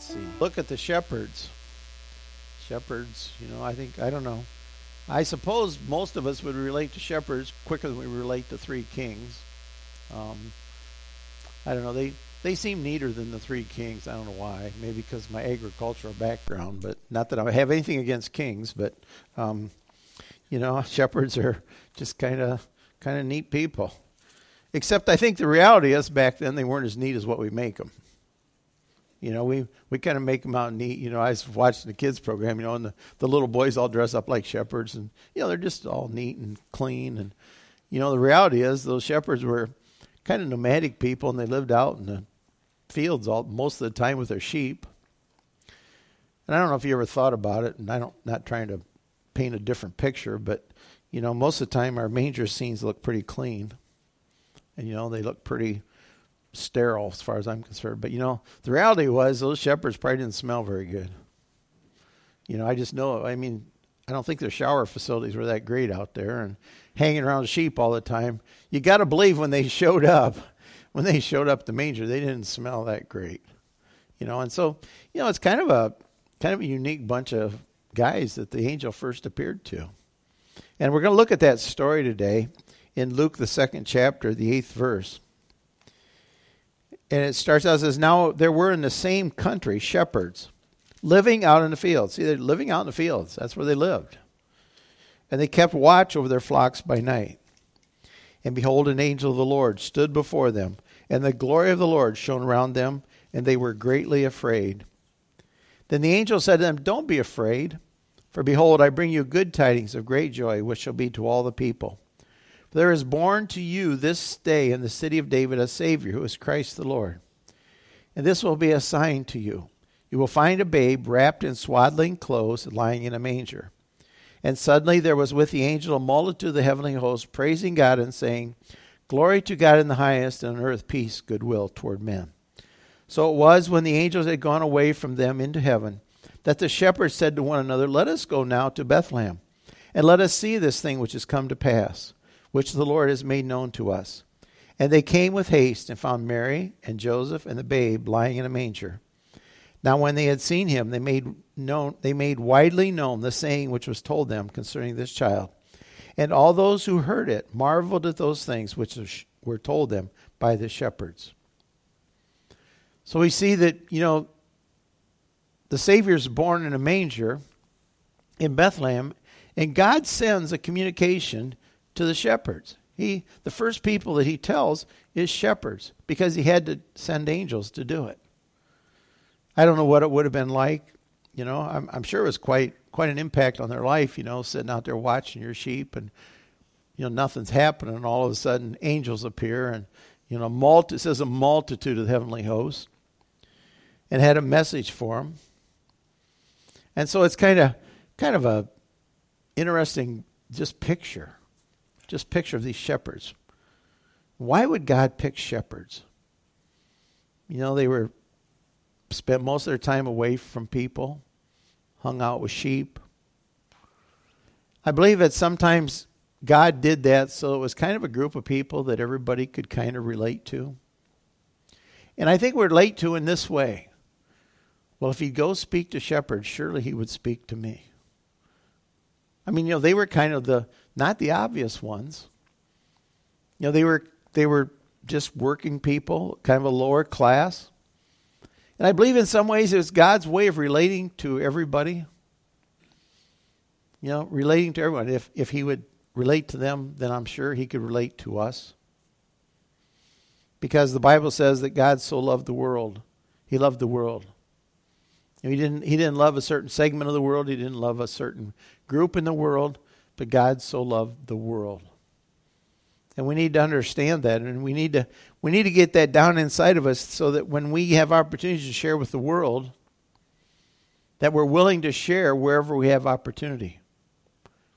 Let's see. Look at the shepherds. Shepherds, you know, I think, I don't know. I suppose most of us would relate to shepherds quicker than we relate to three kings. Um, I don't know. They they seem neater than the three kings. I don't know why. Maybe because my agricultural background, but not that I have anything against kings. But um, you know, shepherds are just kind of kind of neat people. Except I think the reality is back then they weren't as neat as what we make them. You know, we, we kind of make them out neat. You know, I was watching the kids program, you know, and the, the little boys all dress up like shepherds and, you know, they're just all neat and clean. And, you know, the reality is those shepherds were kind of nomadic people and they lived out in the fields all most of the time with their sheep. And I don't know if you ever thought about it, and I don't not trying to paint a different picture, but you know, most of the time our manger scenes look pretty clean. And you know, they look pretty sterile as far as I'm concerned. But you know, the reality was those shepherds probably didn't smell very good. You know, I just know I mean, I don't think their shower facilities were that great out there and hanging around sheep all the time. You got to believe when they showed up, when they showed up the manger, they didn't smell that great. You know, and so, you know, it's kind of a kind of a unique bunch of guys that the angel first appeared to. And we're going to look at that story today in Luke, the second chapter, the eighth verse. And it starts out as Now there were in the same country shepherds living out in the fields. See, they're living out in the fields. That's where they lived. And they kept watch over their flocks by night. And behold, an angel of the Lord stood before them, and the glory of the Lord shone around them, and they were greatly afraid. Then the angel said to them, Don't be afraid, for behold, I bring you good tidings of great joy, which shall be to all the people. There is born to you this day in the city of David a Savior, who is Christ the Lord. And this will be a sign to you. You will find a babe wrapped in swaddling clothes, lying in a manger. And suddenly there was with the angel a multitude of the heavenly host, praising God and saying, Glory to God in the highest, and on earth peace, goodwill toward men. So it was when the angels had gone away from them into heaven that the shepherds said to one another, Let us go now to Bethlehem, and let us see this thing which has come to pass, which the Lord has made known to us. And they came with haste and found Mary and Joseph and the babe lying in a manger. Now when they had seen him, they made known they made widely known the saying which was told them concerning this child. And all those who heard it marveled at those things which were told them by the shepherds. So we see that, you know, the Savior is born in a manger in Bethlehem, and God sends a communication to the shepherds. He, the first people that he tells is shepherds because he had to send angels to do it. I don't know what it would have been like. You know, I'm, I'm sure it was quite quite an impact on their life. You know, sitting out there watching your sheep, and you know nothing's happening, and all of a sudden angels appear, and you know, multi, it says a multitude of the heavenly hosts, and had a message for them. And so it's kind of kind of a interesting just picture, just picture these shepherds. Why would God pick shepherds? You know, they were spent most of their time away from people, hung out with sheep. I believe that sometimes God did that so it was kind of a group of people that everybody could kind of relate to. And I think we're relate to in this way. Well, if he'd go speak to shepherds, surely he would speak to me. I mean, you know, they were kind of the not the obvious ones. You know, they were they were just working people, kind of a lower class. And I believe in some ways it's God's way of relating to everybody. You know, relating to everyone. If if he would relate to them, then I'm sure he could relate to us. Because the Bible says that God so loved the world. He loved the world. He didn't he didn't love a certain segment of the world, he didn't love a certain group in the world, but God so loved the world. And we need to understand that and we need to we need to get that down inside of us so that when we have opportunities to share with the world that we're willing to share wherever we have opportunity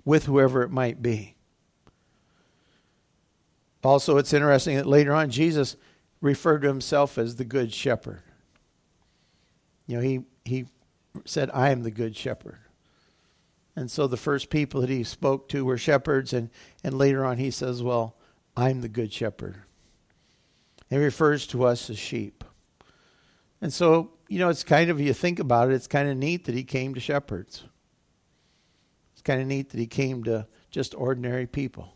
with whoever it might be. Also, it's interesting that later on Jesus referred to himself as the good shepherd. You know, he, he said, I am the good shepherd. And so the first people that he spoke to were shepherds, and, and later on he says, Well, I'm the good shepherd. He refers to us as sheep. And so, you know, it's kind of, you think about it, it's kind of neat that he came to shepherds. It's kind of neat that he came to just ordinary people.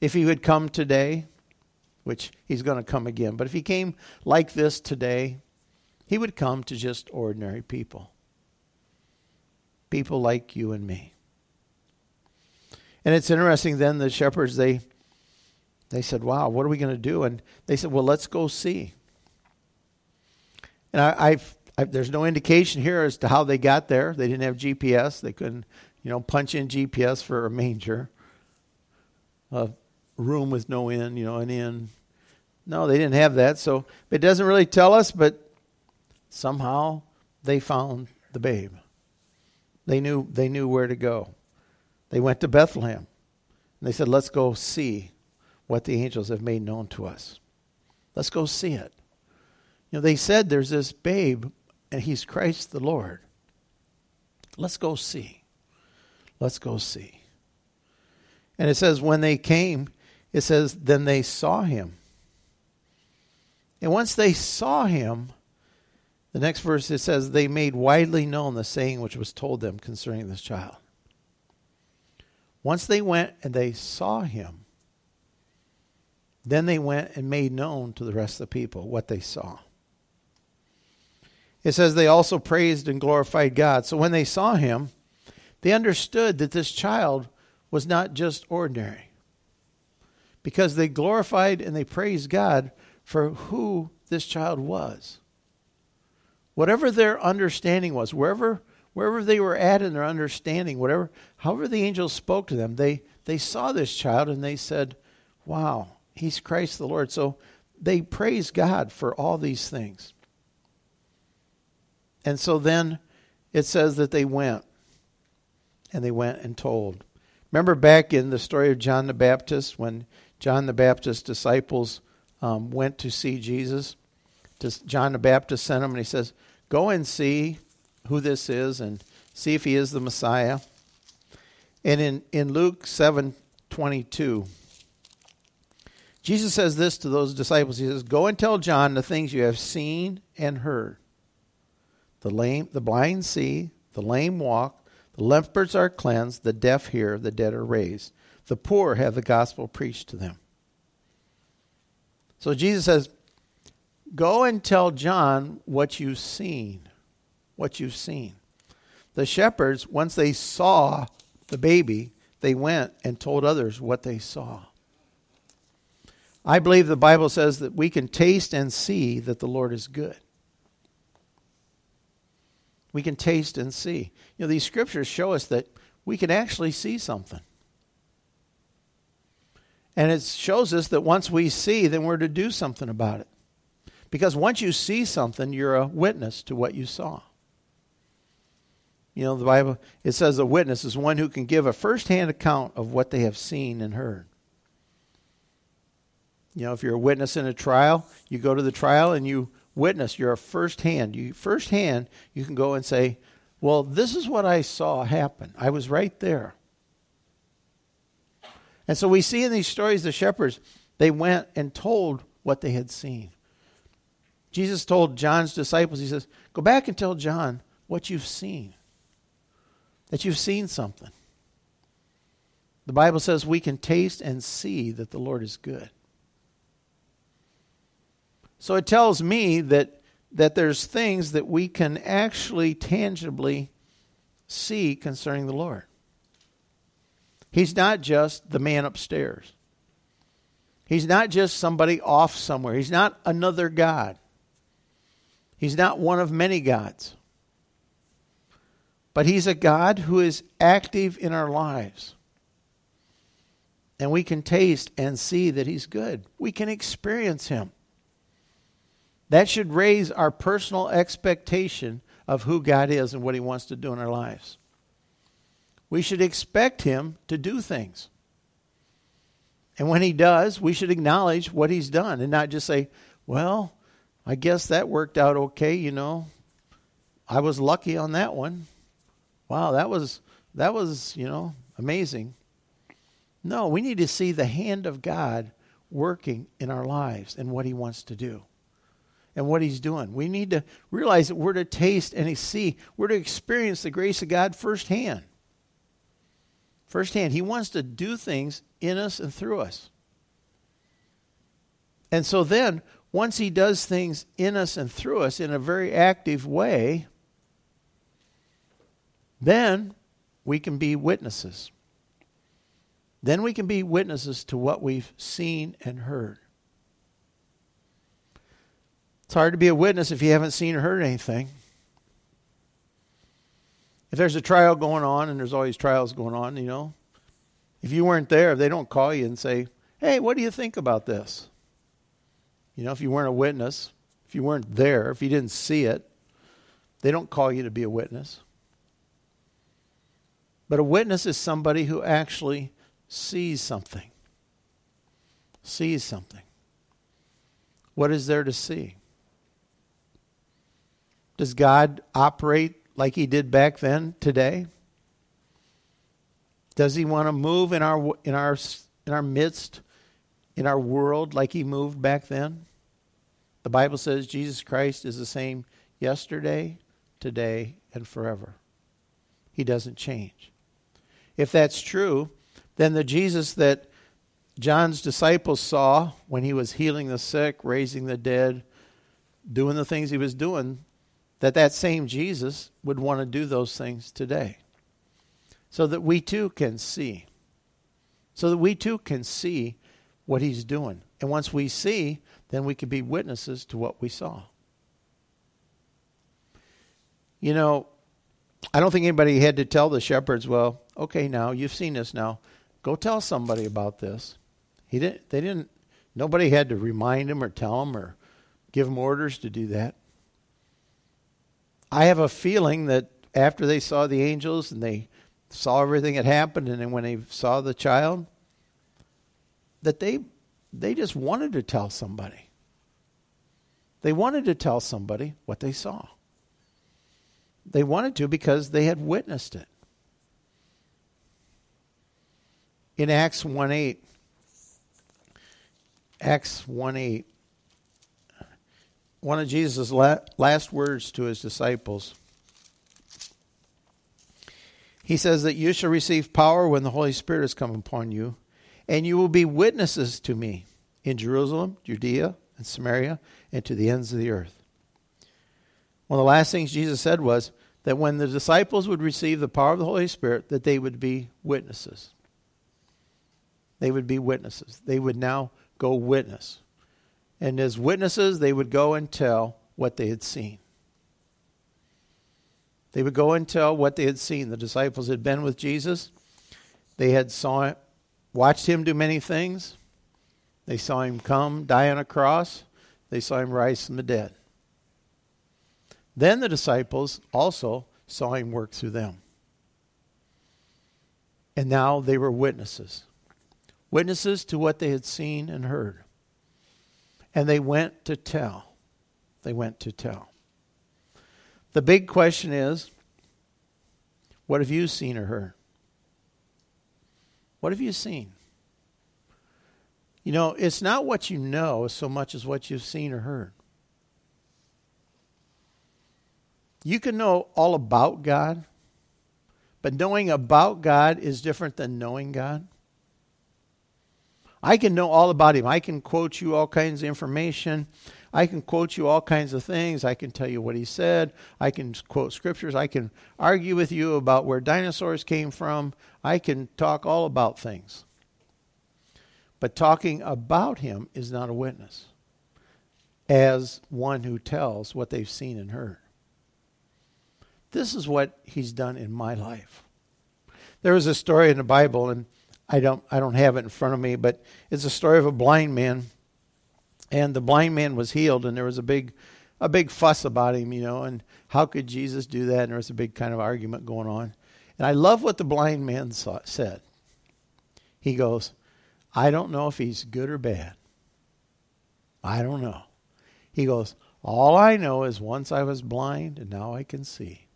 If he would come today, which he's going to come again, but if he came like this today, he would come to just ordinary people. People like you and me. And it's interesting then the shepherds they they said, "Wow, what are we going to do?" And they said, "Well, let's go see." And I, I've, I, there's no indication here as to how they got there. They didn't have GPS. They couldn't, you know, punch in GPS for a manger, a room with no inn, you know, an inn. No, they didn't have that. So it doesn't really tell us, but somehow they found the babe. They knew they knew where to go. They went to Bethlehem. And they said, "Let's go see what the angels have made known to us. Let's go see it." You know, they said there's this babe and he's Christ the Lord. Let's go see. Let's go see. And it says when they came, it says then they saw him and once they saw him, the next verse it says, they made widely known the saying which was told them concerning this child. Once they went and they saw him, then they went and made known to the rest of the people what they saw. It says they also praised and glorified God. So when they saw him, they understood that this child was not just ordinary. Because they glorified and they praised God for who this child was. Whatever their understanding was, wherever wherever they were at in their understanding, whatever however the angels spoke to them, they they saw this child and they said, "Wow, he's Christ the Lord." So they praised God for all these things. And so then it says that they went and they went and told. Remember back in the story of John the Baptist when John the Baptist's disciples um, went to see Jesus. John the Baptist sent them and he says, Go and see who this is and see if he is the Messiah. And in, in Luke 7 22, Jesus says this to those disciples. He says, Go and tell John the things you have seen and heard. The lame, the blind see, the lame walk, the lepers are cleansed, the deaf hear, the dead are raised. The poor have the gospel preached to them. So Jesus says, Go and tell John what you've seen. What you've seen. The shepherds, once they saw the baby, they went and told others what they saw. I believe the Bible says that we can taste and see that the Lord is good. We can taste and see. You know, these scriptures show us that we can actually see something. And it shows us that once we see, then we're to do something about it. Because once you see something, you're a witness to what you saw. You know, the Bible, it says a witness is one who can give a first-hand account of what they have seen and heard. You know, if you're a witness in a trial, you go to the trial and you witness. You're a first-hand. You first-hand, you can go and say, "Well, this is what I saw happen. I was right there." And so we see in these stories the shepherds, they went and told what they had seen. Jesus told John's disciples, He says, Go back and tell John what you've seen, that you've seen something. The Bible says we can taste and see that the Lord is good. So it tells me that, that there's things that we can actually tangibly see concerning the Lord. He's not just the man upstairs. He's not just somebody off somewhere. He's not another God. He's not one of many gods. But He's a God who is active in our lives. And we can taste and see that He's good. We can experience Him. That should raise our personal expectation of who God is and what He wants to do in our lives we should expect him to do things. And when he does, we should acknowledge what he's done and not just say, well, I guess that worked out okay, you know. I was lucky on that one. Wow, that was that was, you know, amazing. No, we need to see the hand of God working in our lives and what he wants to do. and what He's doing. We need to realize that we're to taste and see, we're to experience the grace of God firsthand. Firsthand. He wants to do things in us and through us. And so then, once He does things in us and through us in a very active way, then we can be witnesses. Then we can be witnesses to what we've seen and heard. It's hard to be a witness if you haven't seen or heard anything. If there's a trial going on, and there's always trials going on, you know, if you weren't there, if they don't call you and say, hey, what do you think about this? You know, if you weren't a witness, if you weren't there, if you didn't see it, they don't call you to be a witness. But a witness is somebody who actually sees something. Sees something. What is there to see? Does God operate like he did back then today? Does he want to move in our in our in our midst in our world like he moved back then? The Bible says Jesus Christ is the same yesterday, today, and forever. He doesn't change. If that's true, then the Jesus that John's disciples saw when he was healing the sick, raising the dead, doing the things he was doing, that that same Jesus would want to do those things today. So that we too can see. So that we too can see what he's doing. And once we see, then we can be witnesses to what we saw. You know, I don't think anybody had to tell the shepherds, well, okay, now you've seen this now. Go tell somebody about this. He didn't they didn't nobody had to remind him or tell him or give him orders to do that. I have a feeling that after they saw the angels and they saw everything that happened and then when they saw the child that they they just wanted to tell somebody. They wanted to tell somebody what they saw. They wanted to because they had witnessed it. In Acts 1 8, Acts 1 8, one of Jesus' last words to his disciples. He says that you shall receive power when the Holy Spirit has come upon you, and you will be witnesses to me in Jerusalem, Judea, and Samaria, and to the ends of the earth. One of the last things Jesus said was that when the disciples would receive the power of the Holy Spirit, that they would be witnesses. They would be witnesses. They would now go witness. And as witnesses, they would go and tell what they had seen. They would go and tell what they had seen. The disciples had been with Jesus. They had saw watched him do many things. They saw him come, die on a cross. They saw him rise from the dead. Then the disciples also saw him work through them. And now they were witnesses. Witnesses to what they had seen and heard. And they went to tell. They went to tell. The big question is what have you seen or heard? What have you seen? You know, it's not what you know so much as what you've seen or heard. You can know all about God, but knowing about God is different than knowing God. I can know all about Him. I can quote you all kinds of information. I can quote you all kinds of things. I can tell you what He said. I can quote scriptures. I can argue with you about where dinosaurs came from. I can talk all about things. But talking about Him is not a witness as one who tells what they've seen and heard. This is what he's done in my life. There was a story in the Bible, and I don't I don't have it in front of me, but it's a story of a blind man, and the blind man was healed, and there was a big a big fuss about him, you know, and how could Jesus do that? And there was a big kind of argument going on. And I love what the blind man saw, said. He goes, I don't know if he's good or bad. I don't know. He goes, All I know is once I was blind and now I can see.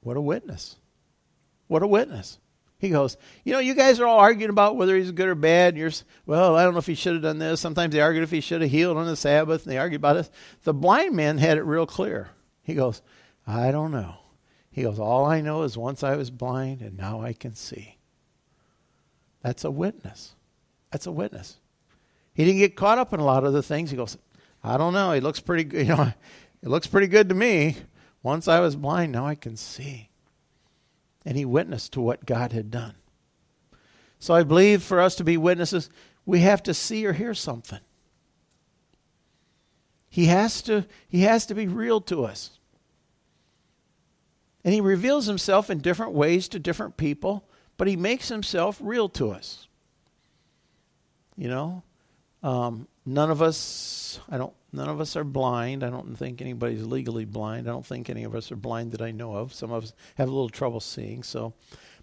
What a witness. What a witness. He goes, You know, you guys are all arguing about whether he's good or bad. And you're, well, I don't know if he should have done this. Sometimes they argued if he should have healed on the Sabbath, and they argued about it. The blind man had it real clear. He goes, I don't know. He goes, All I know is once I was blind and now I can see. That's a witness. That's a witness. He didn't get caught up in a lot of the things. He goes, I don't know. He looks pretty good. You know, it looks pretty good to me. Once I was blind, now I can see. And he witnessed to what God had done. So I believe for us to be witnesses, we have to see or hear something. He has to, he has to be real to us. And he reveals himself in different ways to different people, but he makes himself real to us. You know, um, none of us, I don't, none of us are blind. I don't think anybody's legally blind. I don't think any of us are blind that I know of. Some of us have a little trouble seeing. So,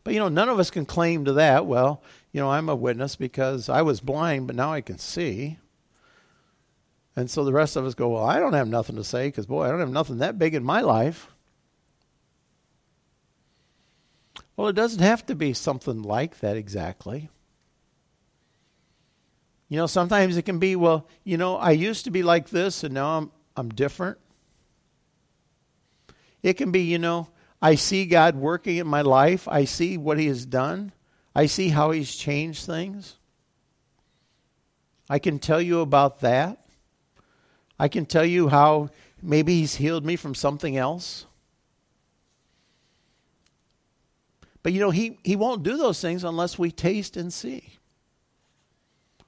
but you know, none of us can claim to that. Well, you know, I'm a witness because I was blind, but now I can see. And so the rest of us go, well, I don't have nothing to say because, boy, I don't have nothing that big in my life. Well, it doesn't have to be something like that exactly. You know, sometimes it can be, well, you know, I used to be like this and now I'm I'm different. It can be, you know, I see God working in my life. I see what he has done. I see how he's changed things. I can tell you about that. I can tell you how maybe he's healed me from something else. But you know, he, he won't do those things unless we taste and see.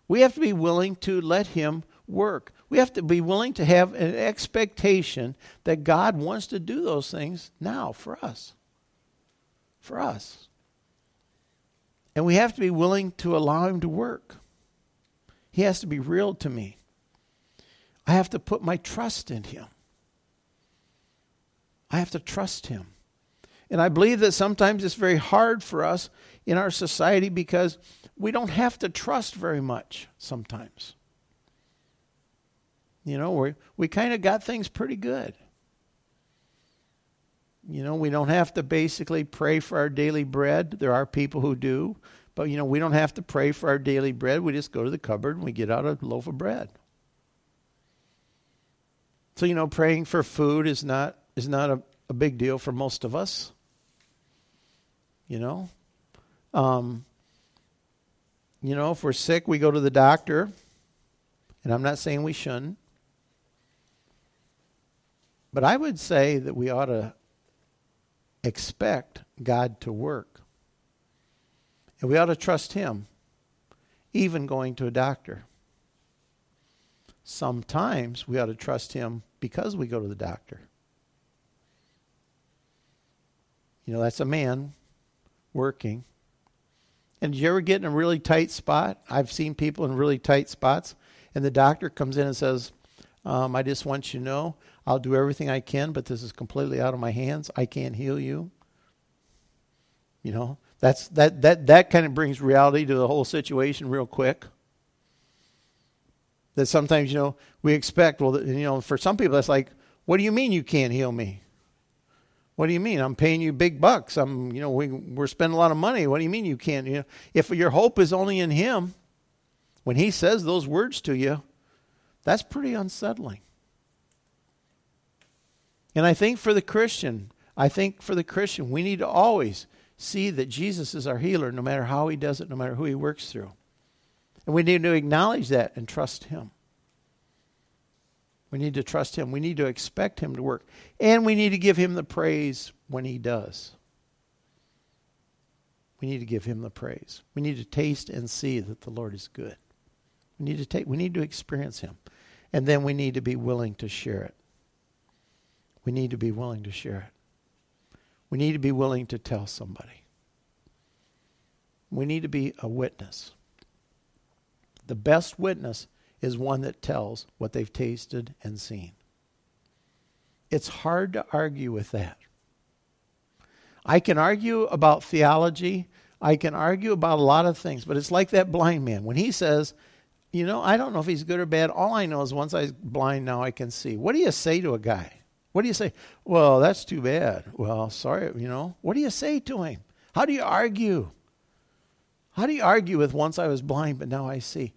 We have to be willing to let him work. We have to be willing to have an expectation that God wants to do those things now for us. For us. And we have to be willing to allow him to work. He has to be real to me. I have to put my trust in him. I have to trust him. And I believe that sometimes it's very hard for us in our society because we don't have to trust very much sometimes. You know, we we kind of got things pretty good. You know, we don't have to basically pray for our daily bread. There are people who do, but you know, we don't have to pray for our daily bread. We just go to the cupboard and we get out a loaf of bread. So, you know, praying for food is not is not a, a big deal for most of us you know. Um, you know, if we're sick, we go to the doctor. And I'm not saying we shouldn't. But I would say that we ought to expect God to work. And we ought to trust Him, even going to a doctor. Sometimes we ought to trust Him because we go to the doctor. You know, that's a man working. And you ever get in a really tight spot? I've seen people in really tight spots, and the doctor comes in and says, um, I just want you to know I'll do everything I can, but this is completely out of my hands. I can't heal you. You know, that's that that that kind of brings reality to the whole situation real quick. That sometimes you know we expect well you know for some people that's like what do you mean you can't heal me? What do you mean? I'm paying you big bucks. I'm, you know, we, we're spending a lot of money. What do you mean you can't? You know, if your hope is only in Him, when He says those words to you, that's pretty unsettling. And I think for the Christian, I think for the Christian, we need to always see that Jesus is our healer, no matter how He does it, no matter who He works through. And we need to acknowledge that and trust Him. We need to trust Him. We need to expect Him to work. And we need to give Him the praise when He does. We need to give Him the praise. We need to taste and see that the Lord is good. We need to take we need to experience Him. And then we need to be willing to share it. We need to be willing to share it. We need to be willing to tell somebody. We need to be a witness. The best witness is one that tells what they've tasted and seen. It's hard to argue with that. I can argue about theology. I can argue about a lot of things, but it's like that blind man. When he says, you know, I don't know if he's good or bad. All I know is once I was blind, now I can see. What do you say to a guy? What do you say? Well, that's too bad. Well, sorry, you know. What do you say to him? How do you argue? How do you argue with once I was blind, but now I see?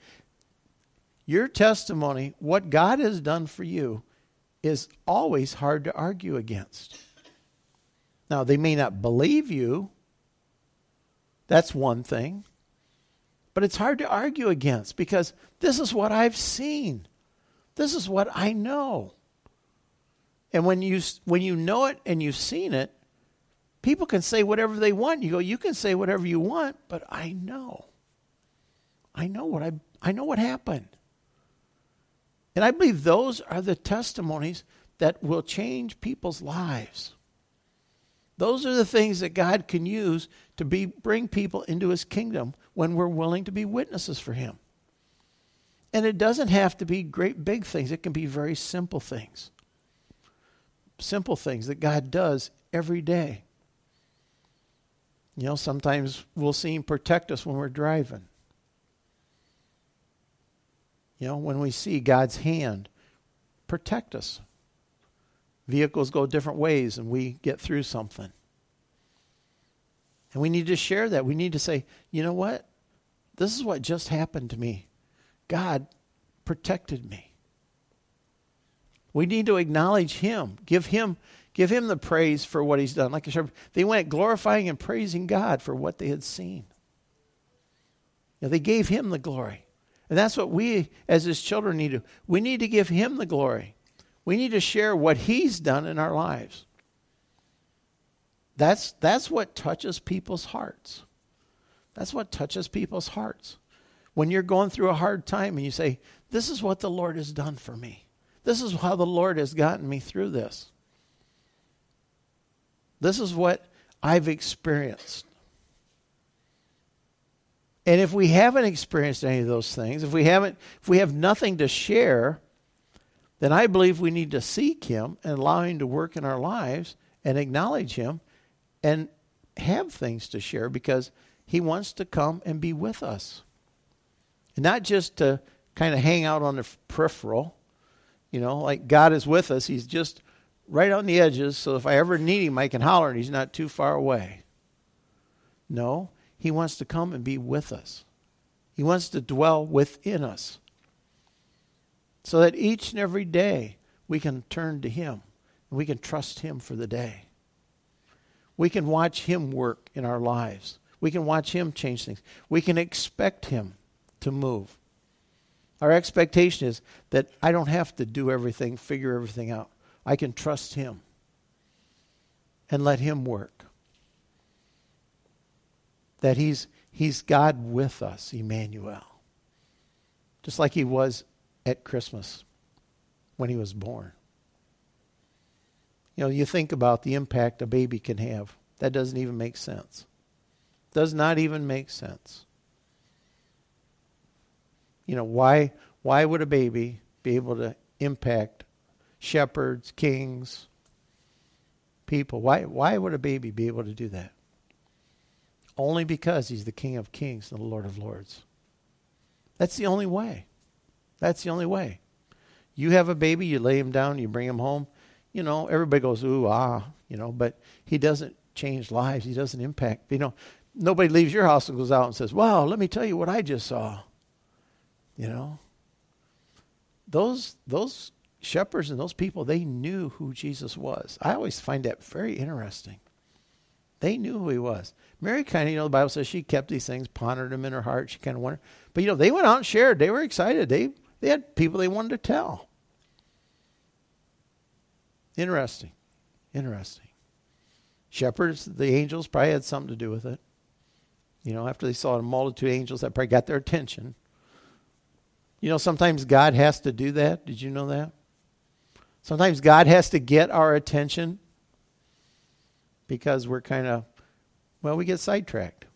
Your testimony, what God has done for you, is always hard to argue against. Now, they may not believe you. That's one thing. But it's hard to argue against because this is what I've seen. This is what I know. And when you when you know it and you've seen it, people can say whatever they want. You go, you can say whatever you want, but I know. I know what I I know what happened. And I believe those are the testimonies that will change people's lives. Those are the things that God can use to be, bring people into his kingdom when we're willing to be witnesses for him. And it doesn't have to be great big things, it can be very simple things. Simple things that God does every day. You know, sometimes we'll see him protect us when we're driving. You know, when we see God's hand protect us. Vehicles go different ways and we get through something. And we need to share that. We need to say, you know what? This is what just happened to me. God protected me. We need to acknowledge him. Give him give him the praise for what he's done. Like I said, they went glorifying and praising God for what they had seen. You know, they gave him the glory. And that's what we, as his children, need to. We need to give him the glory. We need to share what he's done in our lives. That's, that's what touches people's hearts. That's what touches people's hearts. When you're going through a hard time and you say, This is what the Lord has done for me. This is how the Lord has gotten me through this. This is what I've experienced. And if we haven't experienced any of those things, if we haven't if we have nothing to share, then I believe we need to seek him and allow him to work in our lives and acknowledge him and have things to share because he wants to come and be with us. And not just to kind of hang out on the peripheral, you know, like God is with us. He's just right on the edges, so if I ever need him, I can holler and he's not too far away. No, he wants to come and be with us. He wants to dwell within us. So that each and every day we can turn to Him and we can trust Him for the day. We can watch Him work in our lives. We can watch Him change things. We can expect Him to move. Our expectation is that I don't have to do everything, figure everything out. I can trust Him and let Him work that he's, he's God with us, Emmanuel. Just like he was at Christmas when he was born. You know, you think about the impact a baby can have. That doesn't even make sense. Does not even make sense. You know, why why would a baby be able to impact shepherds, kings, people? Why why would a baby be able to do that? Only because he's the King of Kings and the Lord of Lords. That's the only way. That's the only way. You have a baby, you lay him down, you bring him home. You know, everybody goes, ooh, ah, you know, but he doesn't change lives. He doesn't impact. You know, nobody leaves your house and goes out and says, wow, let me tell you what I just saw. You know, those, those shepherds and those people, they knew who Jesus was. I always find that very interesting. They knew who he was. Mary kind of, you know, the Bible says she kept these things, pondered them in her heart. She kind of wondered. But, you know, they went out and shared. They were excited. They, they had people they wanted to tell. Interesting. Interesting. Shepherds, the angels probably had something to do with it. You know, after they saw a multitude of angels, that probably got their attention. You know, sometimes God has to do that. Did you know that? Sometimes God has to get our attention because we're kind of well, we get sidetracked.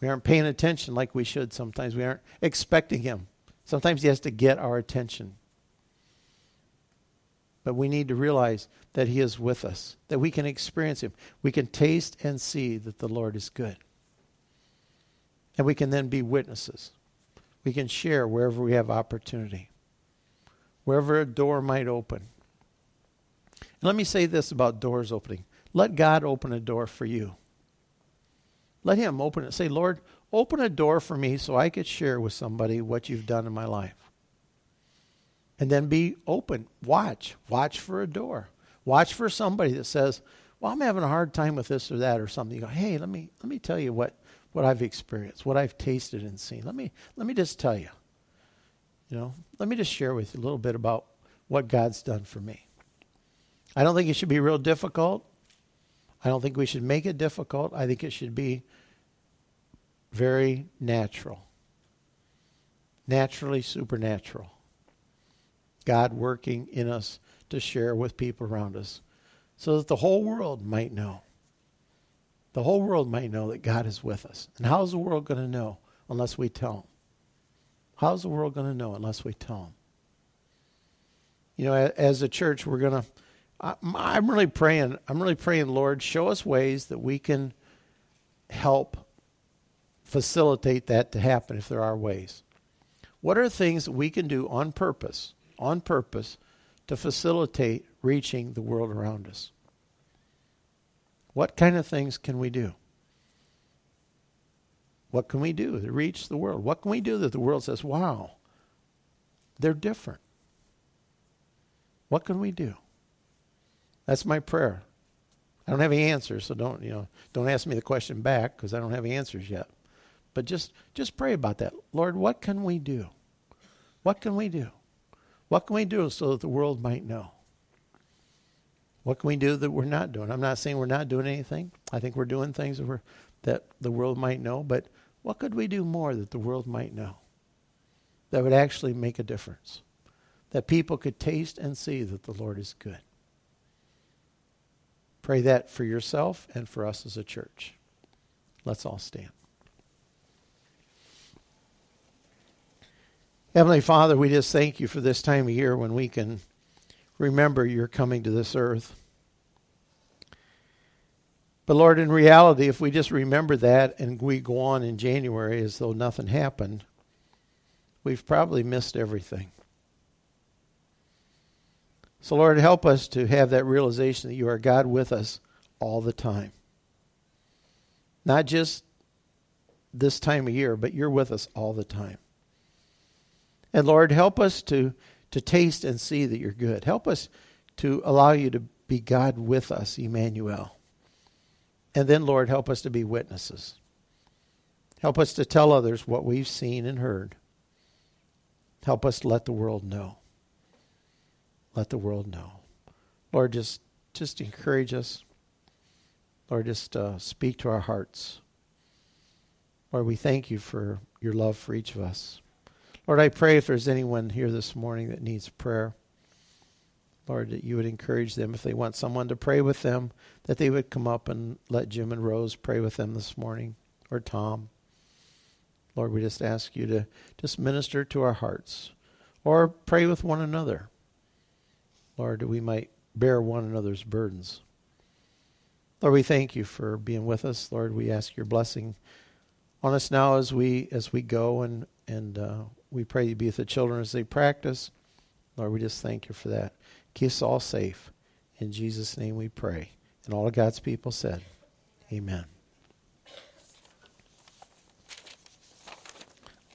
We aren't paying attention like we should sometimes. We aren't expecting Him. Sometimes He has to get our attention. But we need to realize that He is with us, that we can experience Him. We can taste and see that the Lord is good. And we can then be witnesses. We can share wherever we have opportunity, wherever a door might open. And let me say this about doors opening let God open a door for you. Let Him open it. Say, Lord, open a door for me so I could share with somebody what you've done in my life. And then be open. Watch. Watch for a door. Watch for somebody that says, Well, I'm having a hard time with this or that or something. You go, Hey, let me let me tell you what, what I've experienced, what I've tasted and seen. Let me let me just tell you. You know, let me just share with you a little bit about what God's done for me. I don't think it should be real difficult. I don't think we should make it difficult. I think it should be very natural. Naturally supernatural. God working in us to share with people around us so that the whole world might know. The whole world might know that God is with us. And how's the world going to know unless we tell them? How's the world going to know unless we tell them? You know, as a church, we're going to. I'm really praying. I'm really praying, Lord, show us ways that we can help facilitate that to happen if there are ways. What are things that we can do on purpose, on purpose, to facilitate reaching the world around us? What kind of things can we do? What can we do to reach the world? What can we do that the world says, wow, they're different? What can we do? That's my prayer. I don't have any answers, so don't you know? Don't ask me the question back because I don't have answers yet. But just just pray about that, Lord. What can we do? What can we do? What can we do so that the world might know? What can we do that we're not doing? I'm not saying we're not doing anything. I think we're doing things that, that the world might know. But what could we do more that the world might know? That would actually make a difference that people could taste and see that the Lord is good. Pray that for yourself and for us as a church. Let's all stand. Heavenly Father, we just thank you for this time of year when we can remember you're coming to this earth. But Lord, in reality, if we just remember that and we go on in January as though nothing happened, we've probably missed everything. So, Lord, help us to have that realization that you are God with us all the time. Not just this time of year, but you're with us all the time. And Lord, help us to, to taste and see that you're good. Help us to allow you to be God with us, Emmanuel. And then, Lord, help us to be witnesses. Help us to tell others what we've seen and heard. Help us let the world know let the world know. Lord, just just encourage us. Lord, just uh, speak to our hearts. Lord, we thank you for your love for each of us. Lord, I pray if there's anyone here this morning that needs prayer, Lord, that you would encourage them if they want someone to pray with them, that they would come up and let Jim and Rose pray with them this morning, or Tom. Lord, we just ask you to just minister to our hearts, or pray with one another. Lord, that we might bear one another's burdens. Lord, we thank you for being with us. Lord, we ask your blessing on us now as we as we go and and uh, we pray you be with the children as they practice. Lord, we just thank you for that. Keep us all safe. In Jesus' name we pray. And all of God's people said, Amen.